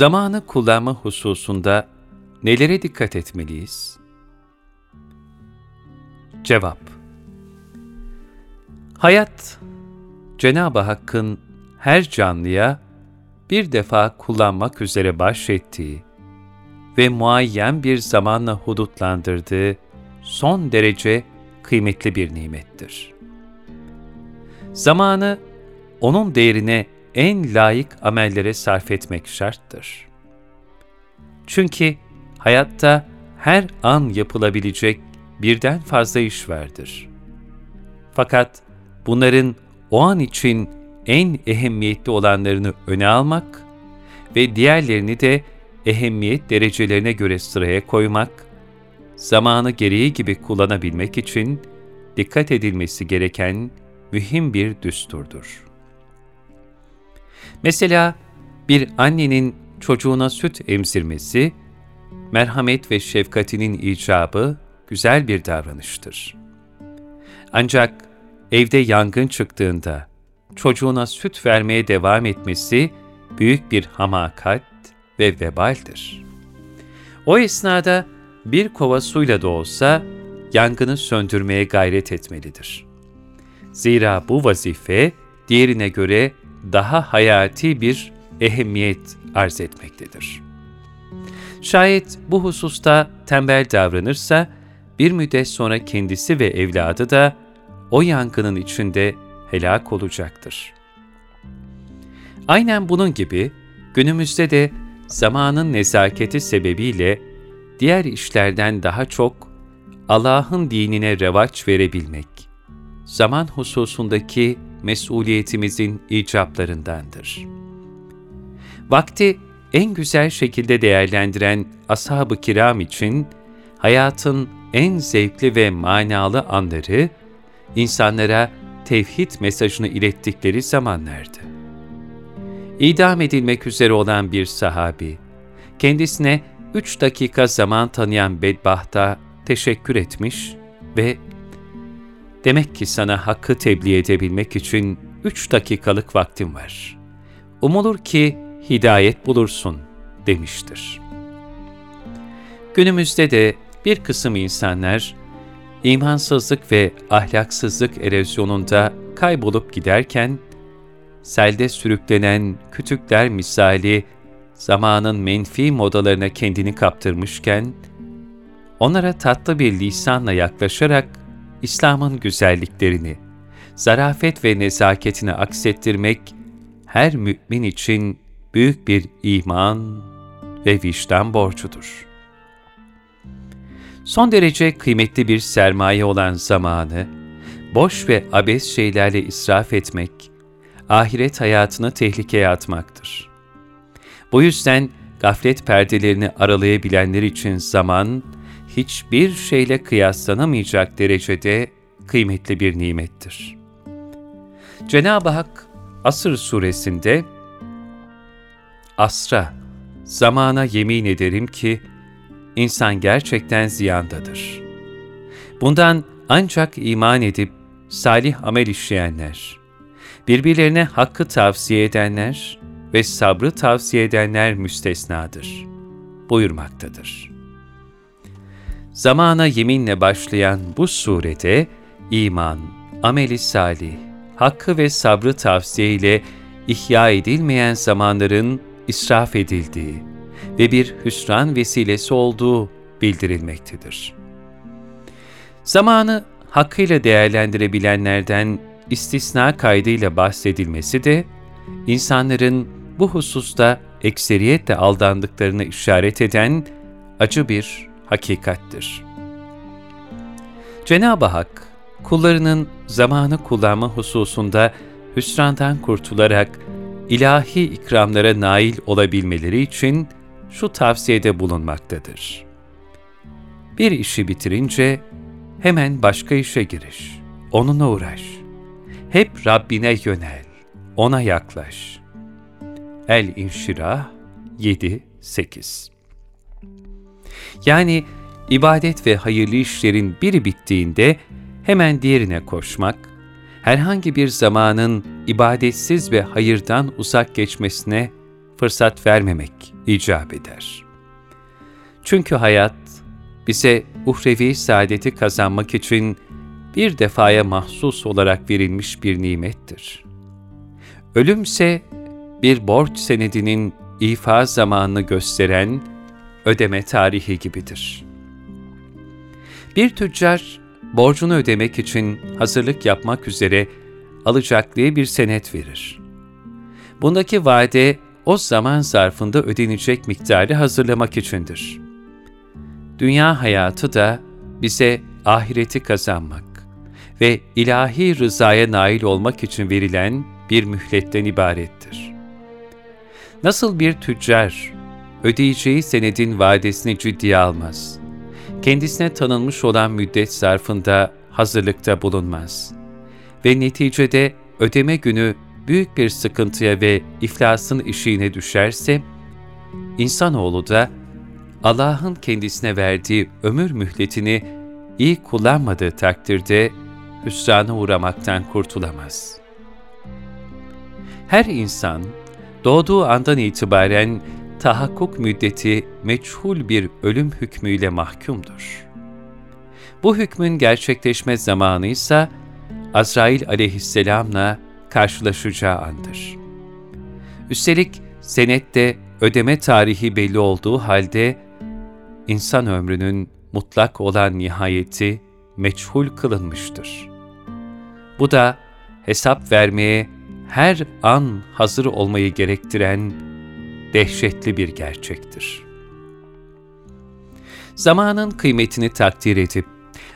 Zamanı kullanma hususunda nelere dikkat etmeliyiz? Cevap Hayat, Cenab-ı Hakk'ın her canlıya bir defa kullanmak üzere bahşettiği ve muayyen bir zamanla hudutlandırdığı son derece kıymetli bir nimettir. Zamanı onun değerine en layık amellere sarf etmek şarttır. Çünkü hayatta her an yapılabilecek birden fazla iş vardır. Fakat bunların o an için en ehemmiyetli olanlarını öne almak ve diğerlerini de ehemmiyet derecelerine göre sıraya koymak, zamanı gereği gibi kullanabilmek için dikkat edilmesi gereken mühim bir düsturdur. Mesela bir annenin çocuğuna süt emzirmesi, merhamet ve şefkatinin icabı güzel bir davranıştır. Ancak evde yangın çıktığında çocuğuna süt vermeye devam etmesi büyük bir hamakat ve vebaldir. O esnada bir kova suyla da olsa yangını söndürmeye gayret etmelidir. Zira bu vazife diğerine göre daha hayati bir ehemmiyet arz etmektedir. Şayet bu hususta tembel davranırsa, bir müddet sonra kendisi ve evladı da o yangının içinde helak olacaktır. Aynen bunun gibi günümüzde de zamanın nezaketi sebebiyle diğer işlerden daha çok Allah'ın dinine revaç verebilmek, zaman hususundaki mesuliyetimizin icaplarındandır. Vakti en güzel şekilde değerlendiren ashab-ı kiram için hayatın en zevkli ve manalı anları, insanlara tevhid mesajını ilettikleri zamanlardı. İdam edilmek üzere olan bir sahabi, kendisine üç dakika zaman tanıyan bedbahta teşekkür etmiş ve Demek ki sana hakkı tebliğ edebilmek için üç dakikalık vaktim var. Umulur ki hidayet bulursun demiştir. Günümüzde de bir kısım insanlar imansızlık ve ahlaksızlık erozyonunda kaybolup giderken, selde sürüklenen kütükler misali zamanın menfi modalarına kendini kaptırmışken, onlara tatlı bir lisanla yaklaşarak İslam'ın güzelliklerini, zarafet ve nezaketini aksettirmek her mümin için büyük bir iman ve vicdan borcudur. Son derece kıymetli bir sermaye olan zamanı, boş ve abes şeylerle israf etmek, ahiret hayatını tehlikeye atmaktır. Bu yüzden gaflet perdelerini aralayabilenler için zaman, hiçbir şeyle kıyaslanamayacak derecede kıymetli bir nimettir. Cenab-ı Hak Asır suresinde Asra, zamana yemin ederim ki insan gerçekten ziyandadır. Bundan ancak iman edip salih amel işleyenler, birbirlerine hakkı tavsiye edenler ve sabrı tavsiye edenler müstesnadır buyurmaktadır. Zamana yeminle başlayan bu surede iman, ameli salih, hakkı ve sabrı tavsiye ile ihya edilmeyen zamanların israf edildiği ve bir hüsran vesilesi olduğu bildirilmektedir. Zamanı hakkıyla değerlendirebilenlerden istisna kaydıyla bahsedilmesi de, insanların bu hususta ekseriyetle aldandıklarını işaret eden acı bir hakikattir. Cenab-ı Hak, kullarının zamanı kullanma hususunda hüsrandan kurtularak ilahi ikramlara nail olabilmeleri için şu tavsiyede bulunmaktadır. Bir işi bitirince hemen başka işe giriş. Onunla uğraş. Hep Rabbine yönel. Ona yaklaş. El-İnşirah 7-8 Yani ibadet ve hayırlı işlerin biri bittiğinde hemen diğerine koşmak, herhangi bir zamanın ibadetsiz ve hayırdan uzak geçmesine fırsat vermemek icap eder. Çünkü hayat bize uhrevi saadeti kazanmak için bir defaya mahsus olarak verilmiş bir nimettir. Ölümse bir borç senedinin ifa zamanını gösteren ödeme tarihi gibidir. Bir tüccar borcunu ödemek için hazırlık yapmak üzere alacaklıya bir senet verir. Bundaki vade o zaman zarfında ödenecek miktarı hazırlamak içindir. Dünya hayatı da bize ahireti kazanmak ve ilahi rızaya nail olmak için verilen bir mühletten ibarettir. Nasıl bir tüccar ödeyeceği senedin vadesini ciddiye almaz, kendisine tanınmış olan müddet zarfında hazırlıkta bulunmaz ve neticede ödeme günü büyük bir sıkıntıya ve iflasın işiğine düşerse, insanoğlu da Allah'ın kendisine verdiği ömür mühletini iyi kullanmadığı takdirde hüsrana uğramaktan kurtulamaz. Her insan doğduğu andan itibaren tahakkuk müddeti meçhul bir ölüm hükmüyle mahkumdur. Bu hükmün gerçekleşme zamanı ise Azrail aleyhisselamla karşılaşacağı andır. Üstelik senette ödeme tarihi belli olduğu halde insan ömrünün mutlak olan nihayeti meçhul kılınmıştır. Bu da hesap vermeye her an hazır olmayı gerektiren dehşetli bir gerçektir. Zamanın kıymetini takdir edip,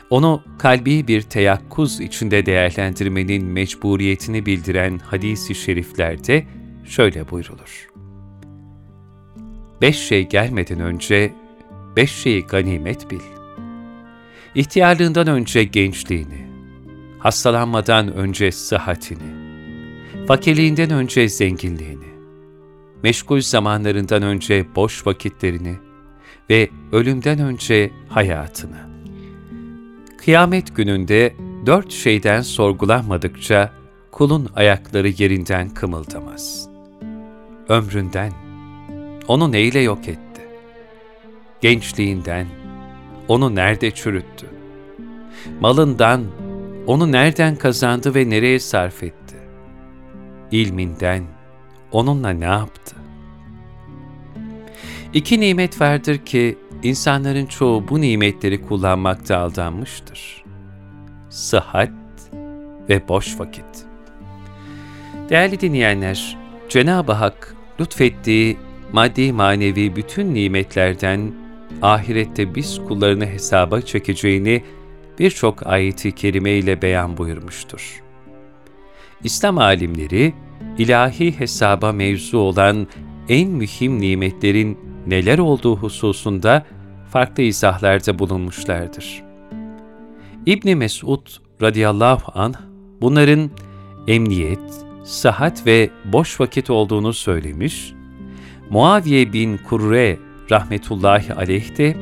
onu kalbi bir teyakkuz içinde değerlendirmenin mecburiyetini bildiren hadis-i şeriflerde şöyle buyrulur. Beş şey gelmeden önce beş şeyi ganimet bil. İhtiyarlığından önce gençliğini, hastalanmadan önce sıhhatini, fakirliğinden önce zenginliğini, meşgul zamanlarından önce boş vakitlerini ve ölümden önce hayatını. Kıyamet gününde dört şeyden sorgulanmadıkça kulun ayakları yerinden kımıldamaz. Ömründen, onu neyle yok etti? Gençliğinden, onu nerede çürüttü? Malından, onu nereden kazandı ve nereye sarf etti? İlminden, onunla ne yaptı? İki nimet vardır ki insanların çoğu bu nimetleri kullanmakta aldanmıştır. Sıhhat ve boş vakit. Değerli dinleyenler, Cenab-ı Hak lütfettiği maddi manevi bütün nimetlerden ahirette biz kullarını hesaba çekeceğini birçok ayeti kerime ile beyan buyurmuştur. İslam alimleri, ilahi hesaba mevzu olan en mühim nimetlerin neler olduğu hususunda farklı izahlarda bulunmuşlardır. İbni Mesud radıyallahu anh bunların emniyet, sıhhat ve boş vakit olduğunu söylemiş, Muaviye bin Kurre rahmetullahi aleyh de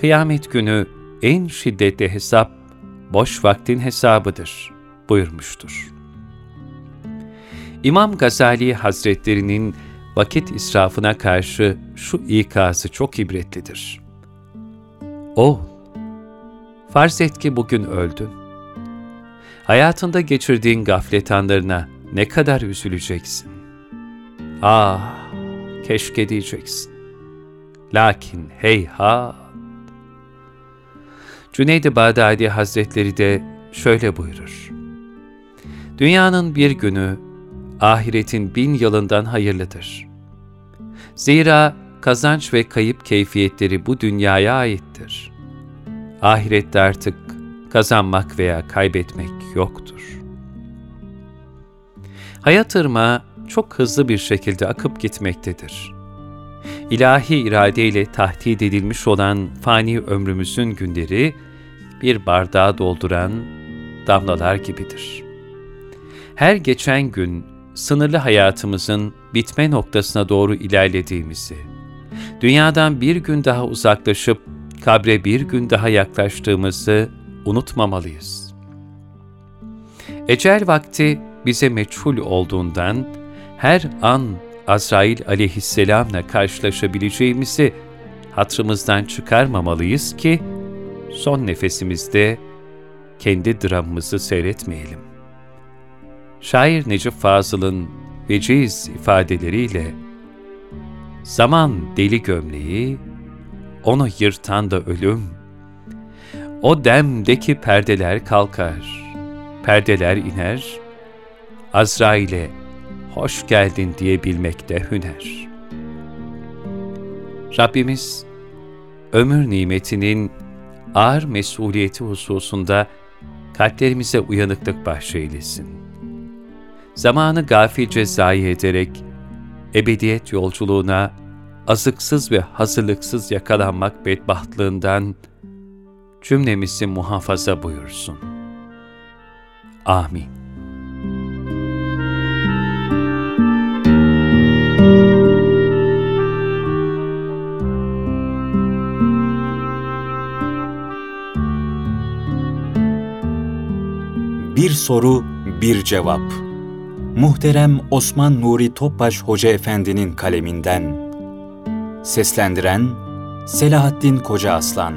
kıyamet günü en şiddetli hesap boş vaktin hesabıdır buyurmuştur. İmam Gazali Hazretlerinin vakit israfına karşı şu ikazı çok ibretlidir. O, farz et ki bugün öldün. Hayatında geçirdiğin gaflet anlarına ne kadar üzüleceksin. Ah, keşke diyeceksin. Lakin heyhat. Cüneyd-i Bağdadi Hazretleri de şöyle buyurur. Dünyanın bir günü ahiretin bin yılından hayırlıdır. Zira kazanç ve kayıp keyfiyetleri bu dünyaya aittir. Ahirette artık kazanmak veya kaybetmek yoktur. Hayat ırmağı çok hızlı bir şekilde akıp gitmektedir. İlahi iradeyle tahdit edilmiş olan fani ömrümüzün günleri bir bardağı dolduran damlalar gibidir. Her geçen gün sınırlı hayatımızın bitme noktasına doğru ilerlediğimizi, dünyadan bir gün daha uzaklaşıp kabre bir gün daha yaklaştığımızı unutmamalıyız. Ecel vakti bize meçhul olduğundan her an Azrail aleyhisselamla karşılaşabileceğimizi hatırımızdan çıkarmamalıyız ki son nefesimizde kendi dramımızı seyretmeyelim. Şair Necip Fazıl'ın veciz ifadeleriyle Zaman deli gömleği, onu yırtan da ölüm. O demdeki perdeler kalkar, perdeler iner, Azrail'e hoş geldin diyebilmekte hüner. Rabbimiz, ömür nimetinin ağır mesuliyeti hususunda kalplerimize uyanıklık bahşeylesin. Zamanı gafilce zayi ederek, ebediyet yolculuğuna azıksız ve hazırlıksız yakalanmak bedbahtlığından cümlemizi muhafaza buyursun. Amin. Bir soru, bir cevap. Muhterem Osman Nuri Topbaş Hoca Efendi'nin kaleminden. Seslendiren Selahattin Koca Aslan